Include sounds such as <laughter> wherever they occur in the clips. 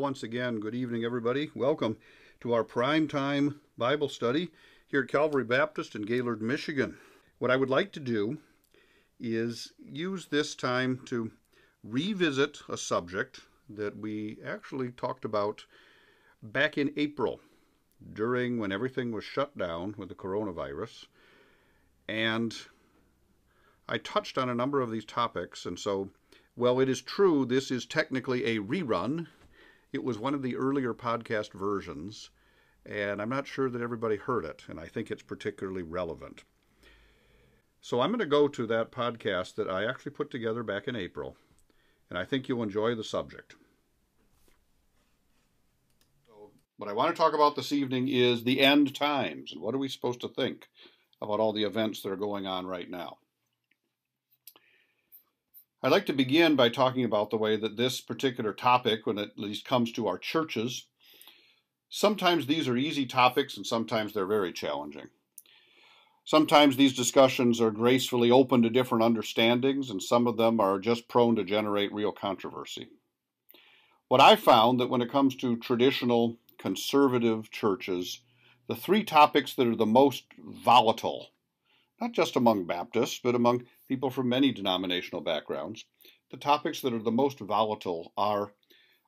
once again. Good evening, everybody. Welcome to our prime time Bible study here at Calvary Baptist in Gaylord, Michigan. What I would like to do is use this time to revisit a subject that we actually talked about back in April during when everything was shut down with the coronavirus. And I touched on a number of these topics, and so, well, it is true this is technically a rerun. It was one of the earlier podcast versions, and I'm not sure that everybody heard it, and I think it's particularly relevant. So I'm going to go to that podcast that I actually put together back in April, and I think you'll enjoy the subject. What I want to talk about this evening is the end times, and what are we supposed to think about all the events that are going on right now. I'd like to begin by talking about the way that this particular topic, when it at least comes to our churches, sometimes these are easy topics and sometimes they're very challenging. Sometimes these discussions are gracefully open to different understandings, and some of them are just prone to generate real controversy. What I found that when it comes to traditional conservative churches, the three topics that are the most volatile not just among Baptists, but among people from many denominational backgrounds. The topics that are the most volatile are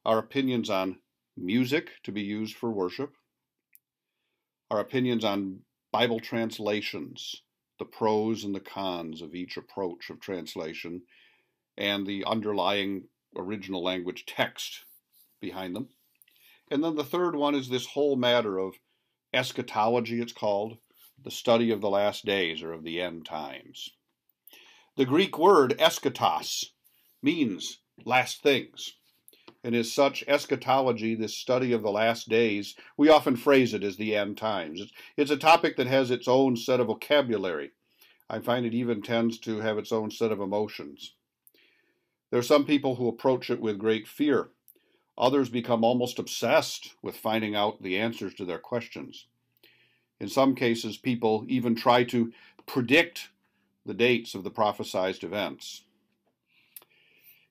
our opinions on music to be used for worship, our opinions on Bible translations, the pros and the cons of each approach of translation, and the underlying original language text behind them. And then the third one is this whole matter of eschatology, it's called, the study of the last days or of the end times. The Greek word eschatos means last things. And as such, eschatology, this study of the last days, we often phrase it as the end times. It's, a topic that has its own set of vocabulary. I find it even tends to have its own set of emotions. There are some people who approach it with great fear. Others become almost obsessed with finding out the answers to their questions. In some cases, people even try to predict the dates of the prophesied events.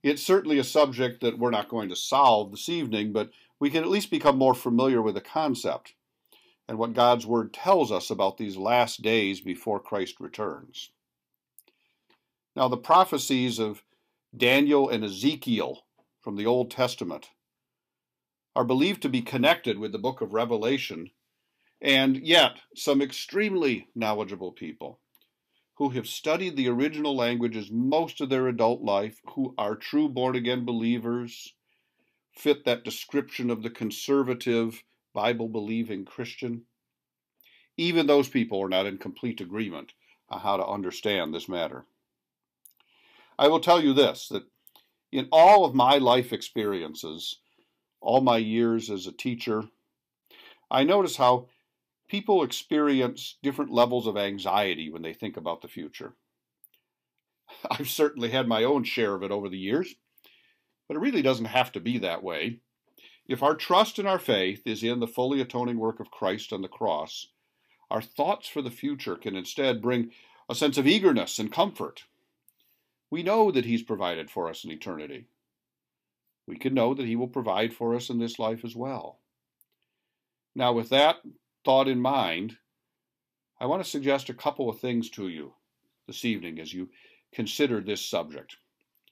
It's certainly a subject that we're not going to solve this evening, but we can at least become more familiar with the concept and what God's Word tells us about these last days before Christ returns. Now, the prophecies of Daniel and Ezekiel from the Old Testament are believed to be connected with the book of Revelation and yet, some extremely knowledgeable people who have studied the original languages most of their adult life, who are true born again believers, fit that description of the conservative, Bible believing Christian. Even those people are not in complete agreement on how to understand this matter. I will tell you this that in all of my life experiences, all my years as a teacher, I notice how people experience different levels of anxiety when they think about the future. <laughs> I've certainly had my own share of it over the years, but it really doesn't have to be that way. If our trust and our faith is in the fully atoning work of Christ on the cross, our thoughts for the future can instead bring a sense of eagerness and comfort. We know that He's provided for us in eternity. We can know that He will provide for us in this life as well. Now, with that thought in mind, I want to suggest a couple of things to you this evening as you consider this subject.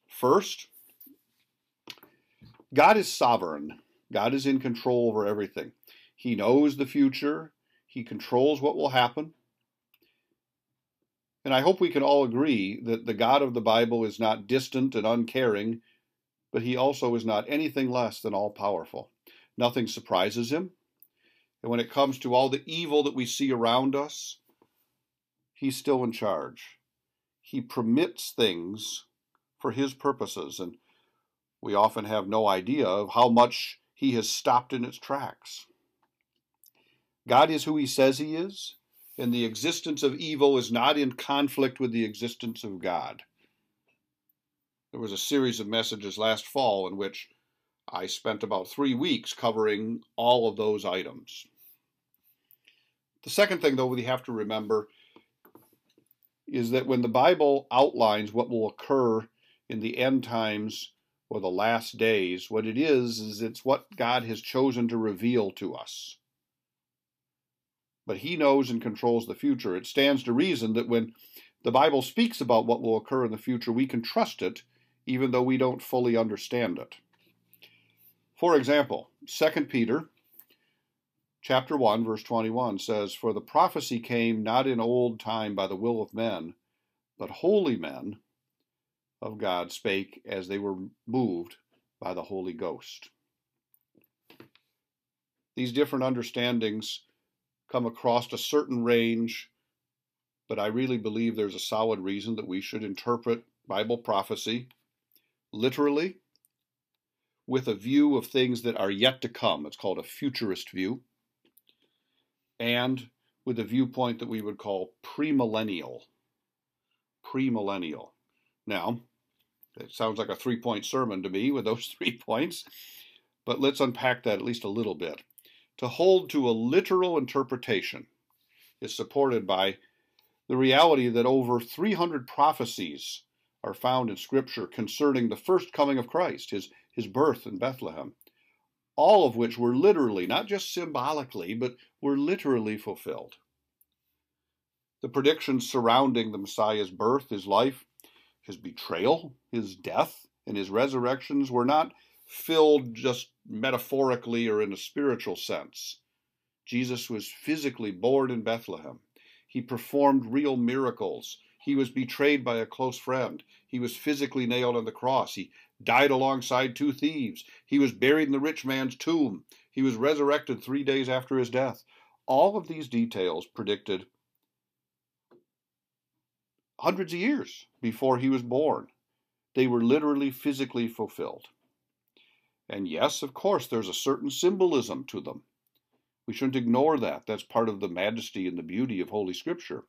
First, God is sovereign. God is in control over everything. He knows the future. He controls what will happen. And I hope we can all agree that the God of the Bible is not distant and uncaring, but he also is not anything less than all powerful. Nothing surprises him. And when it comes to all the evil that we see around us, He's still in charge. He permits things for His purposes, and we often have no idea of how much He has stopped in its tracks. God is who He says He is, and the existence of evil is not in conflict with the existence of God. There was a series of messages last fall in which I spent about three weeks covering all of those items. The second thing, though, we have to remember is that when the Bible outlines what will occur in the end times or the last days. What it is, is it's what God has chosen to reveal to us. But He knows and controls the future. It stands to reason that when the Bible speaks about what will occur in the future, we can trust it even though we don't fully understand it. For example, 2 Peter chapter 1 verse 21 says for the prophecy came not in old time by the will of men but holy men of God spake as they were moved by the Holy Ghost. These different understandings come across a certain range, but I really believe there's a solid reason that we should interpret Bible prophecy literally with a view of things that are yet to come. It's called a futurist view and with a viewpoint that we would call premillennial. Premillennial. Now, it sounds like a three point sermon to me with those <laughs> three points, but let's unpack that at least a little bit. To hold to a literal interpretation is supported by the reality that over 300 prophecies are found in Scripture concerning the first coming of Christ, his, his birth in Bethlehem all of which were literally, not just symbolically, but were literally fulfilled. The predictions surrounding the Messiah's birth, his life, his betrayal, his death, and his resurrections were not filled just metaphorically or in a spiritual sense. Jesus was physically born in Bethlehem. He performed real miracles. He was betrayed by a close friend. He was physically nailed on the cross. He died alongside two thieves. He was buried in the rich man's tomb. He was resurrected three days after his death. All of these details predicted hundreds of years before he was born. They were literally physically fulfilled. And yes, of course, there's a certain symbolism to them. We shouldn't ignore that. That's part of the majesty and the beauty of Holy Scripture.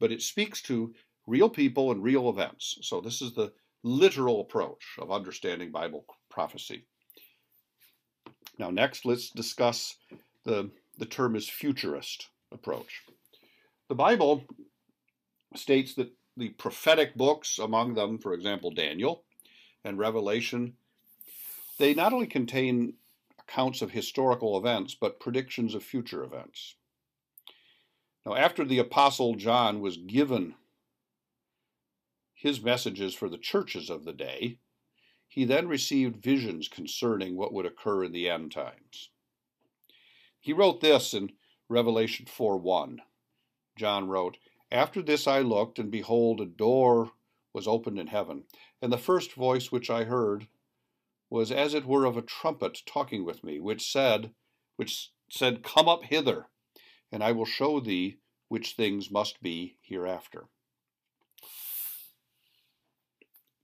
But it speaks to real people and real events. So this is the literal approach of understanding Bible prophecy. Now, next, let's discuss the, the term is futurist approach. The Bible states that the prophetic books, among them, for example, Daniel and Revelation, they not only contain accounts of historical events, but predictions of future events. Now, after the Apostle John was given his messages for the churches of the day, he then received visions concerning what would occur in the end times. He wrote this in Revelation 4 1. John wrote, After this I looked, and behold, a door was opened in heaven, and the first voice which I heard was as it were of a trumpet talking with me, which said, which said, Come up hither, and I will show thee which things must be hereafter.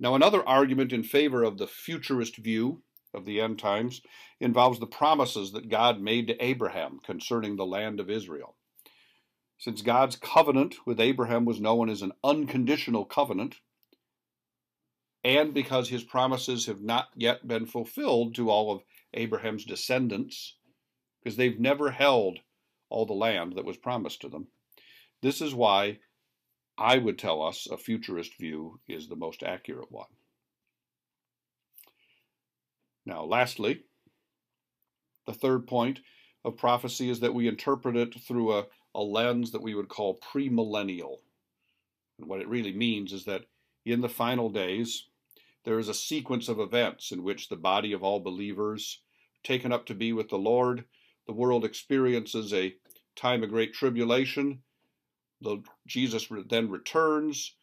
Now, another argument in favor of the futurist view of the end times involves the promises that God made to Abraham concerning the land of Israel. Since God's covenant with Abraham was known as an unconditional covenant, and because his promises have not yet been fulfilled to all of Abraham's descendants, because they've never held all the land that was promised to them, this is why I would tell us a futurist view is the most accurate one. Now, lastly, the third point of prophecy is that we interpret it through a, a lens that we would call premillennial. And what it really means is that in the final days, there is a sequence of events in which the body of all believers, taken up to be with the Lord, the world experiences a time of great tribulation, the, Jesus then returns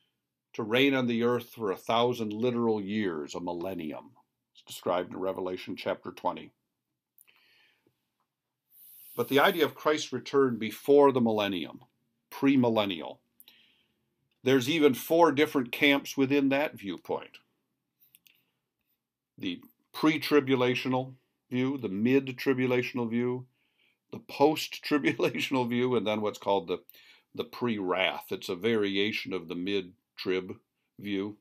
to reign on the earth for a thousand literal years, a millennium. It's described in Revelation chapter 20. But the idea of Christ's return before the millennium, premillennial, there's even four different camps within that viewpoint. The pre-tribulational view, the mid-tribulational view, the post-tribulational <laughs> view, and then what's called the the pre wrath. It's a variation of the mid trib view.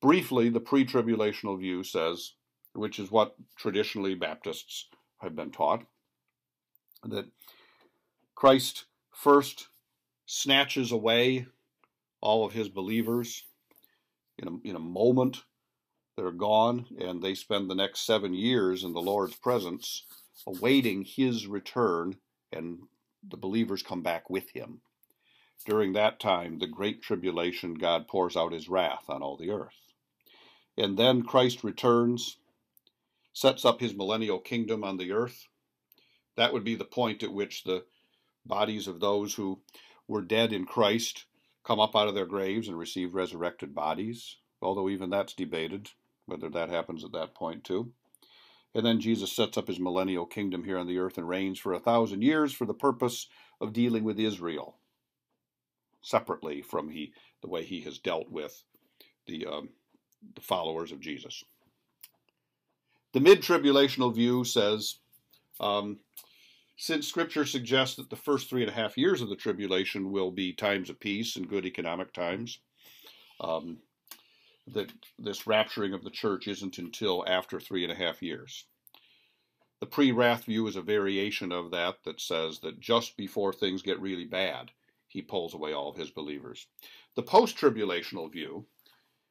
Briefly, the pre tribulational view says, which is what traditionally Baptists have been taught, that Christ first snatches away all of his believers in a, in a moment they're gone, and they spend the next seven years in the Lord's presence, awaiting His return, and the believers come back with Him. During that time, the great tribulation, God pours out His wrath on all the earth. And then Christ returns, sets up His millennial kingdom on the earth. That would be the point at which the bodies of those who were dead in Christ come up out of their graves and receive resurrected bodies, although even that's debated whether that happens at that point too. And then Jesus sets up his millennial kingdom here on the earth and reigns for a thousand years for the purpose of dealing with Israel separately from he, the way he has dealt with the, um, the followers of Jesus. The mid tribulational view says um, since Scripture suggests that the first three and a half years of the tribulation will be times of peace and good economic times, um, that this rapturing of the church isn't until after three and a half years. The pre wrath view is a variation of that that says that just before things get really bad, he pulls away all of his believers. The post tribulational view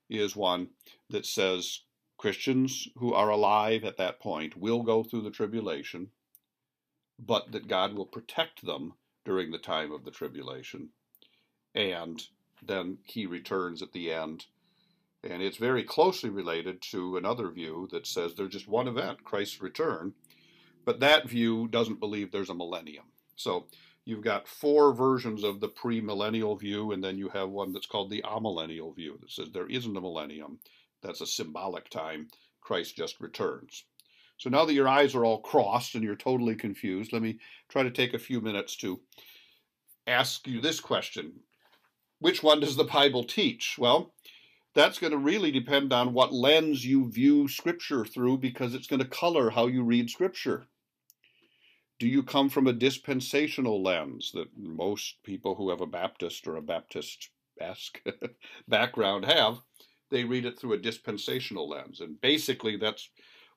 is one that says Christians who are alive at that point will go through the tribulation, but that God will protect them during the time of the tribulation. And then he returns at the end and it's very closely related to another view that says there's just one event, Christ's return. But that view doesn't believe there's a millennium. So you've got four versions of the premillennial view, and then you have one that's called the amillennial view that says there isn't a millennium. That's a symbolic time. Christ just returns. So now that your eyes are all crossed and you're totally confused, let me try to take a few minutes to ask you this question Which one does the Bible teach? Well, that's going to really depend on what lens you view Scripture through because it's going to color how you read Scripture. Do you come from a dispensational lens that most people who have a Baptist or a Baptist esque <laughs> background have? They read it through a dispensational lens. And basically, that's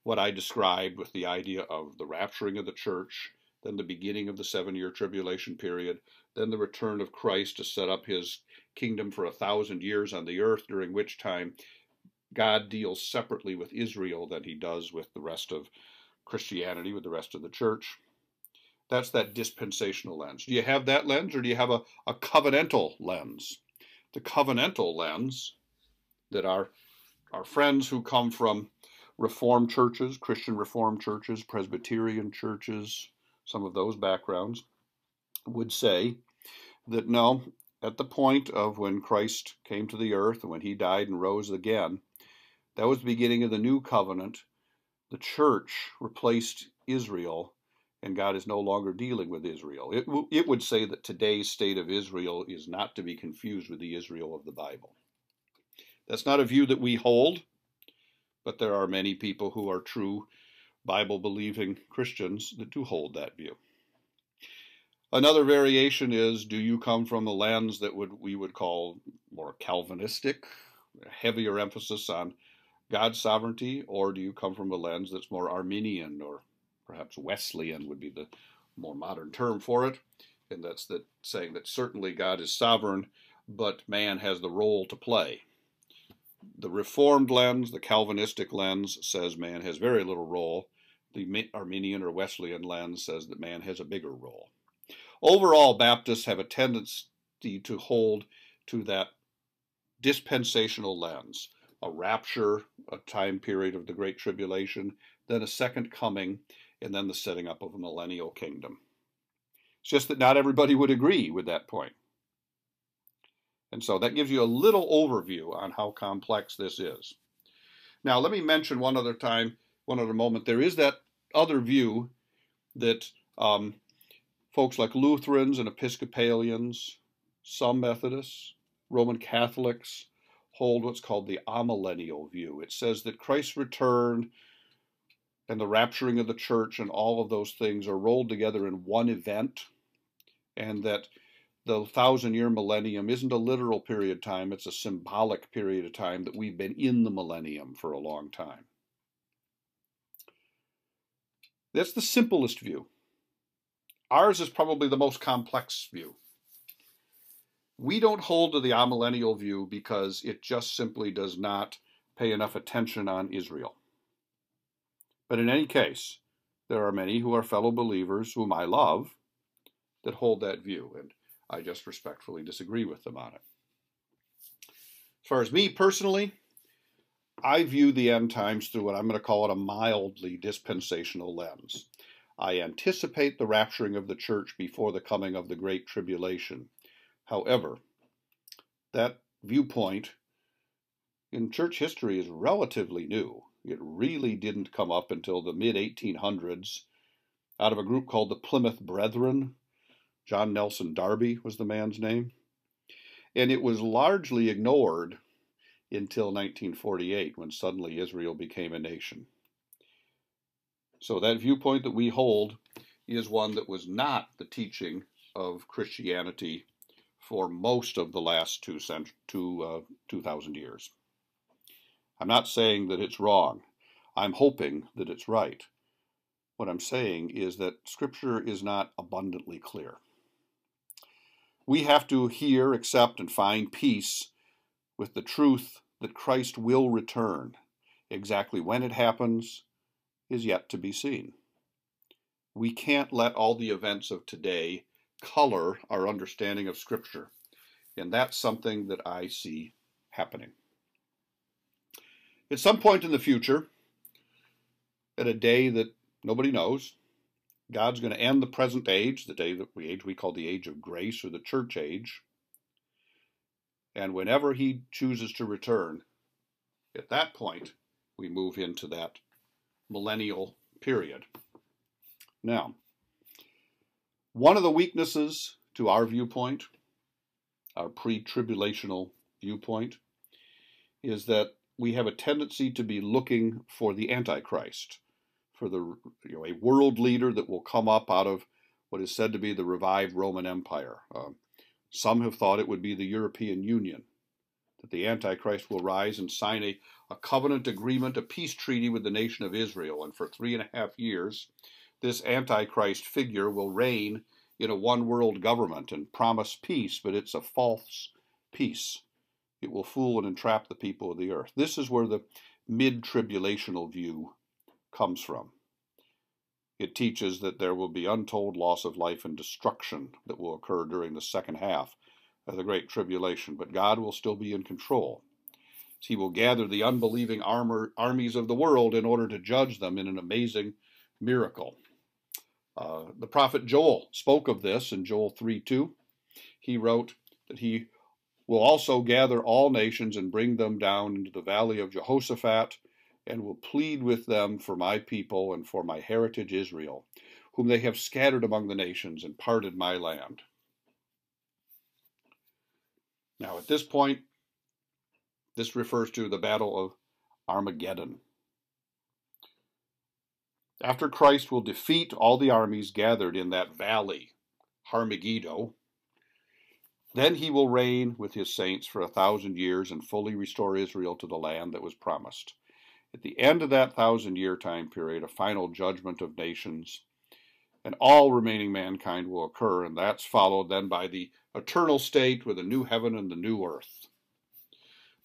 what I described with the idea of the rapturing of the church, then the beginning of the seven year tribulation period, then the return of Christ to set up his kingdom for a thousand years on the earth, during which time God deals separately with Israel than he does with the rest of Christianity, with the rest of the church. That's that dispensational lens. Do you have that lens or do you have a, a covenantal lens? The covenantal lens that our, our friends who come from Reformed churches, Christian Reformed churches, Presbyterian churches, some of those backgrounds, would say that no, at the point of when Christ came to the earth and when he died and rose again, that was the beginning of the new covenant. The church replaced Israel, and God is no longer dealing with Israel. It, it would say that today's state of Israel is not to be confused with the Israel of the Bible. That's not a view that we hold, but there are many people who are true Bible believing Christians that do hold that view. Another variation is do you come from a lens that would we would call more Calvinistic, a heavier emphasis on God's sovereignty, or do you come from a lens that's more Arminian or perhaps Wesleyan would be the more modern term for it, and that's that saying that certainly God is sovereign, but man has the role to play. The Reformed lens, the Calvinistic lens, says man has very little role. The Arminian or Wesleyan lens says that man has a bigger role. Overall, Baptists have a tendency to hold to that dispensational lens a rapture, a time period of the Great Tribulation, then a second coming, and then the setting up of a millennial kingdom. It's just that not everybody would agree with that point. And so that gives you a little overview on how complex this is. Now, let me mention one other time, one other moment. There is that other view that um, folks like Lutherans and Episcopalians, some Methodists, Roman Catholics hold what's called the amillennial view. It says that Christ's return and the rapturing of the church and all of those things are rolled together in one event, and that the thousand year millennium isn't a literal period of time, it's a symbolic period of time that we've been in the millennium for a long time. That's the simplest view. Ours is probably the most complex view. We don't hold to the amillennial view because it just simply does not pay enough attention on Israel. But in any case, there are many who are fellow believers whom I love that hold that view, and I just respectfully disagree with them on it. As far as me personally, I view the end times through what I'm going to call it a mildly dispensational lens. I anticipate the rapturing of the church before the coming of the Great Tribulation. However, that viewpoint in church history is relatively new. It really didn't come up until the mid 1800s out of a group called the Plymouth Brethren. John Nelson Darby was the man's name. And it was largely ignored until 1948 when suddenly Israel became a nation. So that viewpoint that we hold is one that was not the teaching of Christianity for most of the last two, cent- two, uh, 2,000 years. I'm not saying that it's wrong. I'm hoping that it's right. What I'm saying is that Scripture is not abundantly clear. We have to hear, accept, and find peace with the truth that Christ will return. Exactly when it happens is yet to be seen. We can't let all the events of today color our understanding of Scripture, and that's something that I see happening. At some point in the future, at a day that nobody knows, God's going to end the present age, the day that we age we call the age of grace or the church age, and whenever he chooses to return, at that point, we move into that millennial period. Now, one of the weaknesses to our viewpoint, our pre tribulational viewpoint, is that we have a tendency to be looking for the Antichrist, for the you know, a world leader that will come up out of what is said to be the revived Roman Empire. Uh, some have thought it would be the European Union, that the Antichrist will rise and sign a, a covenant agreement, a peace treaty with the nation of Israel. And for three and a half years, this Antichrist figure will reign in a one world government and promise peace, but it's a false peace. It will fool and entrap the people of the earth. This is where the mid tribulational view comes from. It teaches that there will be untold loss of life and destruction that will occur during the second half of the Great Tribulation, but God will still be in control. He will gather the unbelieving armor, armies of the world in order to judge them in an amazing miracle. Uh, the prophet Joel spoke of this in Joel 3 2. He wrote that he will also gather all nations and bring them down into the valley of Jehoshaphat and will plead with them for my people and for my heritage Israel, whom they have scattered among the nations and parted my land. Now, at this point, this refers to the Battle of Armageddon. After Christ will defeat all the armies gathered in that valley, Armageddon, then he will reign with his saints for a thousand years and fully restore Israel to the land that was promised. At the end of that thousand year time period, a final judgment of nations and all remaining mankind will occur, and that's followed then by the eternal state with a new heaven and the new earth.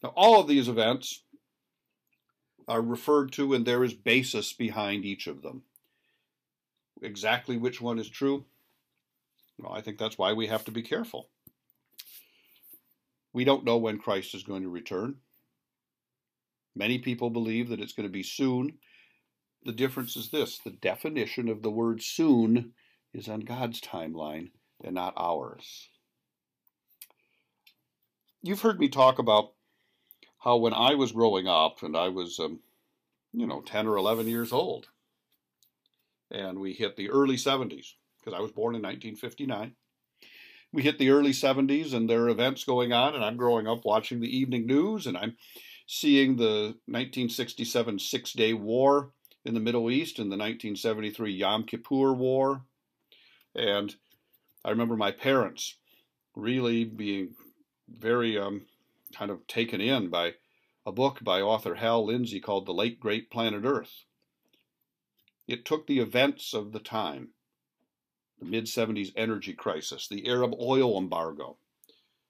Now, all of these events are referred to, and there is basis behind each of them. Exactly which one is true? Well, I think that's why we have to be careful. We don't know when Christ is going to return. Many people believe that it's going to be soon. The difference is this the definition of the word soon is on God's timeline and not ours. You've heard me talk about how when I was growing up and I was, um, you know, 10 or 11 years old, and we hit the early 70s, because I was born in 1959. We hit the early 70s and there are events going on, and I'm growing up watching the evening news, and I'm seeing the 1967 Six Day War in the Middle East in the 1973 Yom Kippur War. And I remember my parents really being very um, kind of taken in by a book by author Hal Lindsey called The Late Great Planet Earth. It took the events of the time, the mid 70s energy crisis, the Arab oil embargo,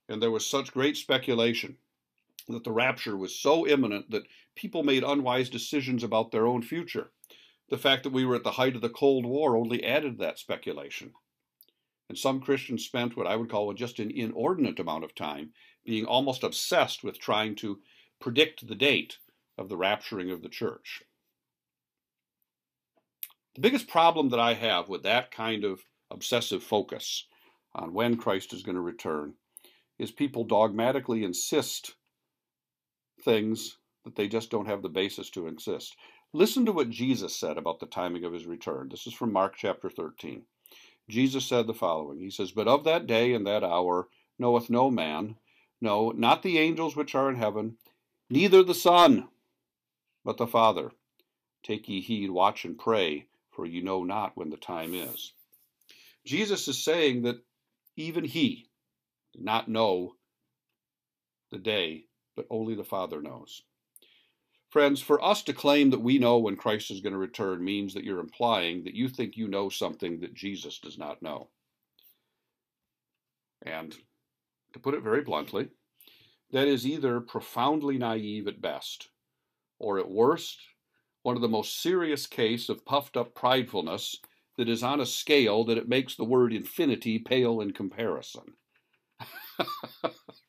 And there was such great speculation that the rapture was so imminent that people made unwise decisions about their own future. The fact that we were at the height of the Cold War only added to that speculation. And some Christians spent what I would call just an inordinate amount of time being almost obsessed with trying to predict the date of the rapturing of the church. The biggest problem that I have with that kind of obsessive focus on when Christ is going to return is people dogmatically insist things that they just don't have the basis to insist. Listen to what Jesus said about the timing of his return. This is from Mark chapter 13. Jesus said the following He says, But of that day and that hour knoweth no man, no, not the angels which are in heaven, neither the Son, but the Father. Take ye heed, watch and pray, for ye know not when the time is. Jesus is saying that even he did not know the day, but only the Father knows. Friends, for us to claim that we know when Christ is going to return means that you're implying that you think you know something that Jesus does not know. And to put it very bluntly, that is either profoundly naive at best, or at worst, one of the most serious case of puffed up pridefulness that is on a scale that it makes the word infinity pale in comparison. <laughs>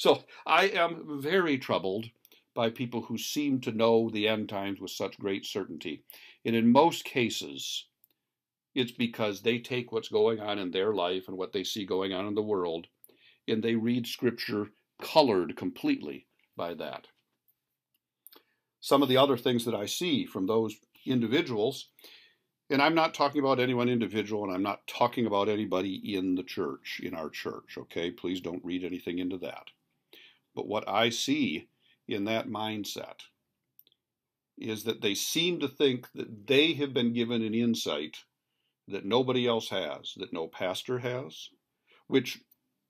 so I am very troubled by people who seem to know the end times with such great certainty. And in most cases, it's because they take what's going on in their life and what they see going on in the world, and they read Scripture colored completely by that. Some of the other things that I see from those individuals, and I'm not talking about any one individual, and I'm not talking about anybody in the church, in our church, okay? Please don't read anything into that. But what I see in that mindset is that they seem to think that they have been given an insight that nobody else has, that no pastor has, which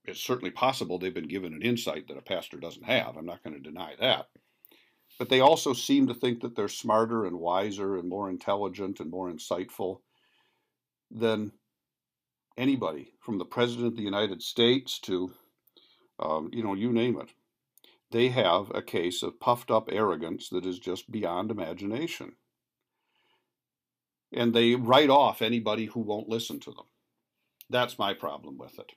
it's certainly possible they've been given an insight that a pastor doesn't have. I'm not going to deny that. But they also seem to think that they're smarter and wiser and more intelligent and more insightful than anybody, from the President of the United States to, um, you know, you name it they have a case of puffed up arrogance that is just beyond imagination. And they write off anybody who won't listen to them. That's my problem with it.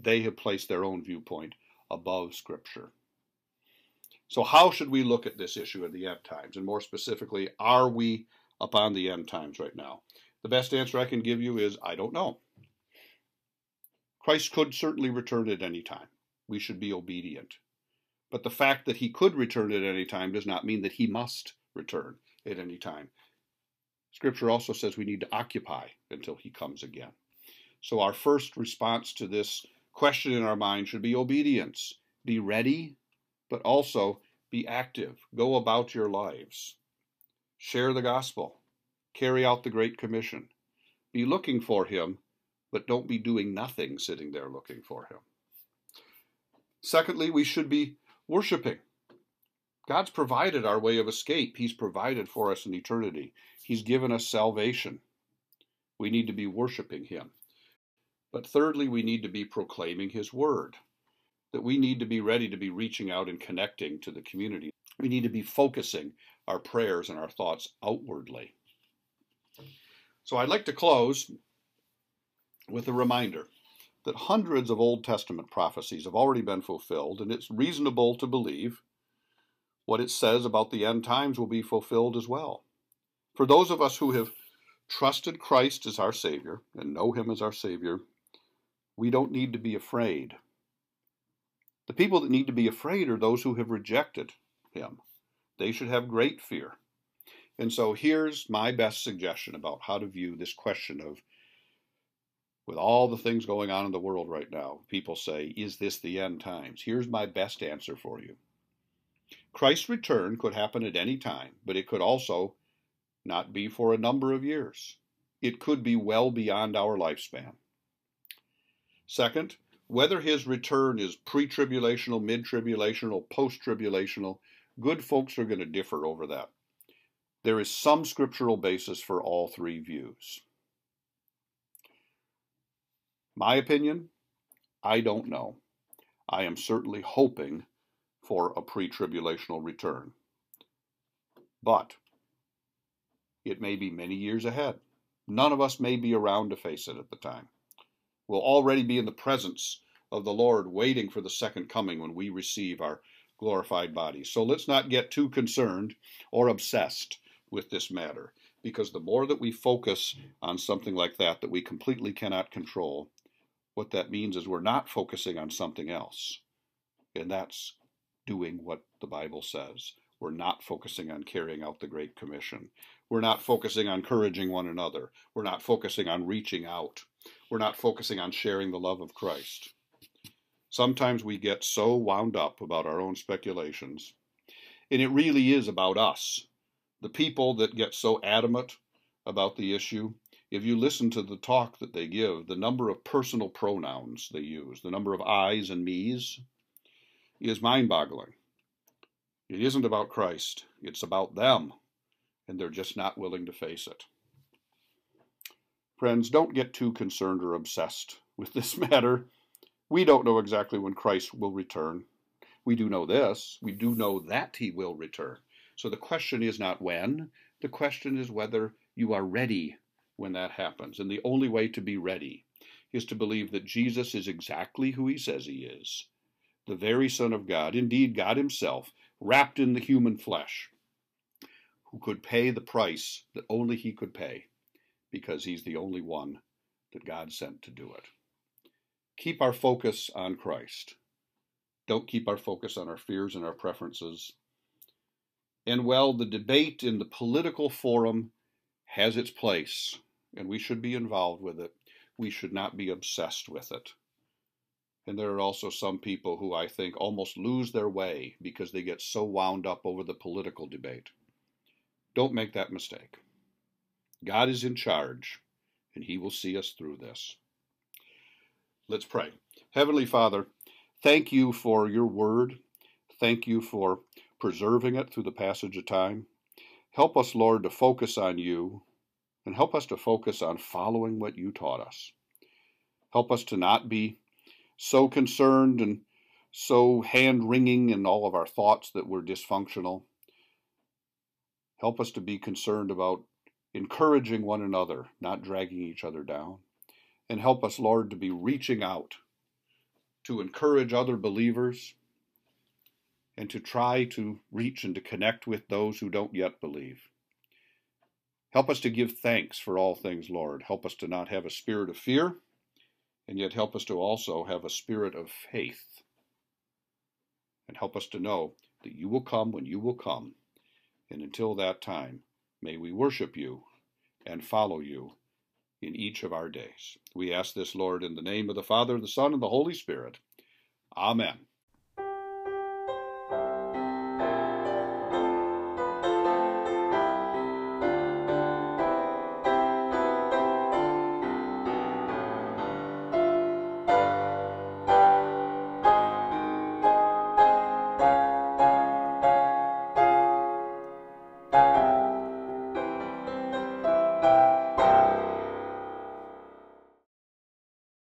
They have placed their own viewpoint above Scripture. So, how should we look at this issue of the end times? And more specifically, are we upon the end times right now? The best answer I can give you is I don't know. Christ could certainly return at any time we should be obedient. But the fact that he could return at any time does not mean that he must return at any time. Scripture also says we need to occupy until he comes again. So our first response to this question in our mind should be obedience. Be ready, but also be active. Go about your lives. Share the gospel. Carry out the Great Commission. Be looking for him, but don't be doing nothing sitting there looking for him. Secondly, we should be worshiping. God's provided our way of escape. He's provided for us in eternity. He's given us salvation. We need to be worshiping Him. But thirdly, we need to be proclaiming His Word, that we need to be ready to be reaching out and connecting to the community. We need to be focusing our prayers and our thoughts outwardly. So I'd like to close with a reminder that hundreds of Old Testament prophecies have already been fulfilled, and it's reasonable to believe what it says about the end times will be fulfilled as well. For those of us who have trusted Christ as our Savior and know Him as our Savior, we don't need to be afraid. The people that need to be afraid are those who have rejected Him. They should have great fear. And so here's my best suggestion about how to view this question of with all the things going on in the world right now, people say, Is this the end times? Here's my best answer for you Christ's return could happen at any time, but it could also not be for a number of years. It could be well beyond our lifespan. Second, whether his return is pre tribulational, mid tribulational, post tribulational, good folks are going to differ over that. There is some scriptural basis for all three views. My opinion I don't know. I am certainly hoping for a pre tribulational return. But it may be many years ahead. None of us may be around to face it at the time. We'll already be in the presence of the Lord, waiting for the second coming when we receive our glorified bodies. So let's not get too concerned or obsessed with this matter, because the more that we focus on something like that that we completely cannot control, what that means is we're not focusing on something else. And that's doing what the Bible says. We're not focusing on carrying out the Great Commission. We're not focusing on encouraging one another. We're not focusing on reaching out. We're not focusing on sharing the love of Christ. Sometimes we get so wound up about our own speculations, and it really is about us. The people that get so adamant about the issue, if you listen to the talk that they give, the number of personal pronouns they use, the number of I's and me's, is mind boggling. It isn't about Christ, it's about them, and they're just not willing to face it. Friends, don't get too concerned or obsessed with this <laughs> matter. We don't know exactly when Christ will return. We do know this we do know that he will return. So the question is not when, the question is whether you are ready when that happens. And the only way to be ready is to believe that Jesus is exactly who he says he is the very Son of God, indeed God Himself, wrapped in the human flesh, who could pay the price that only He could pay, because He's the only one that God sent to do it. Keep our focus on Christ. Don't keep our focus on our fears and our preferences. And well, the debate in the political forum has its place, and we should be involved with it. We should not be obsessed with it. And there are also some people who I think almost lose their way because they get so wound up over the political debate. Don't make that mistake. God is in charge, and He will see us through this. Let's pray. Heavenly Father, thank you for your word. Thank you for preserving it through the passage of time. Help us, Lord, to focus on you and help us to focus on following what you taught us. Help us to not be so concerned and so hand wringing in all of our thoughts that we're dysfunctional. Help us to be concerned about encouraging one another, not dragging each other down. And help us, Lord, to be reaching out to encourage other believers and to try to reach and to connect with those who don't yet believe. Help us to give thanks for all things, Lord. Help us to not have a spirit of fear and yet help us to also have a spirit of faith and help us to know that you will come when you will come. And until that time, may we worship you and follow you in each of our days. We ask this, Lord, in the name of the Father, the Son, and the Holy Spirit. Amen.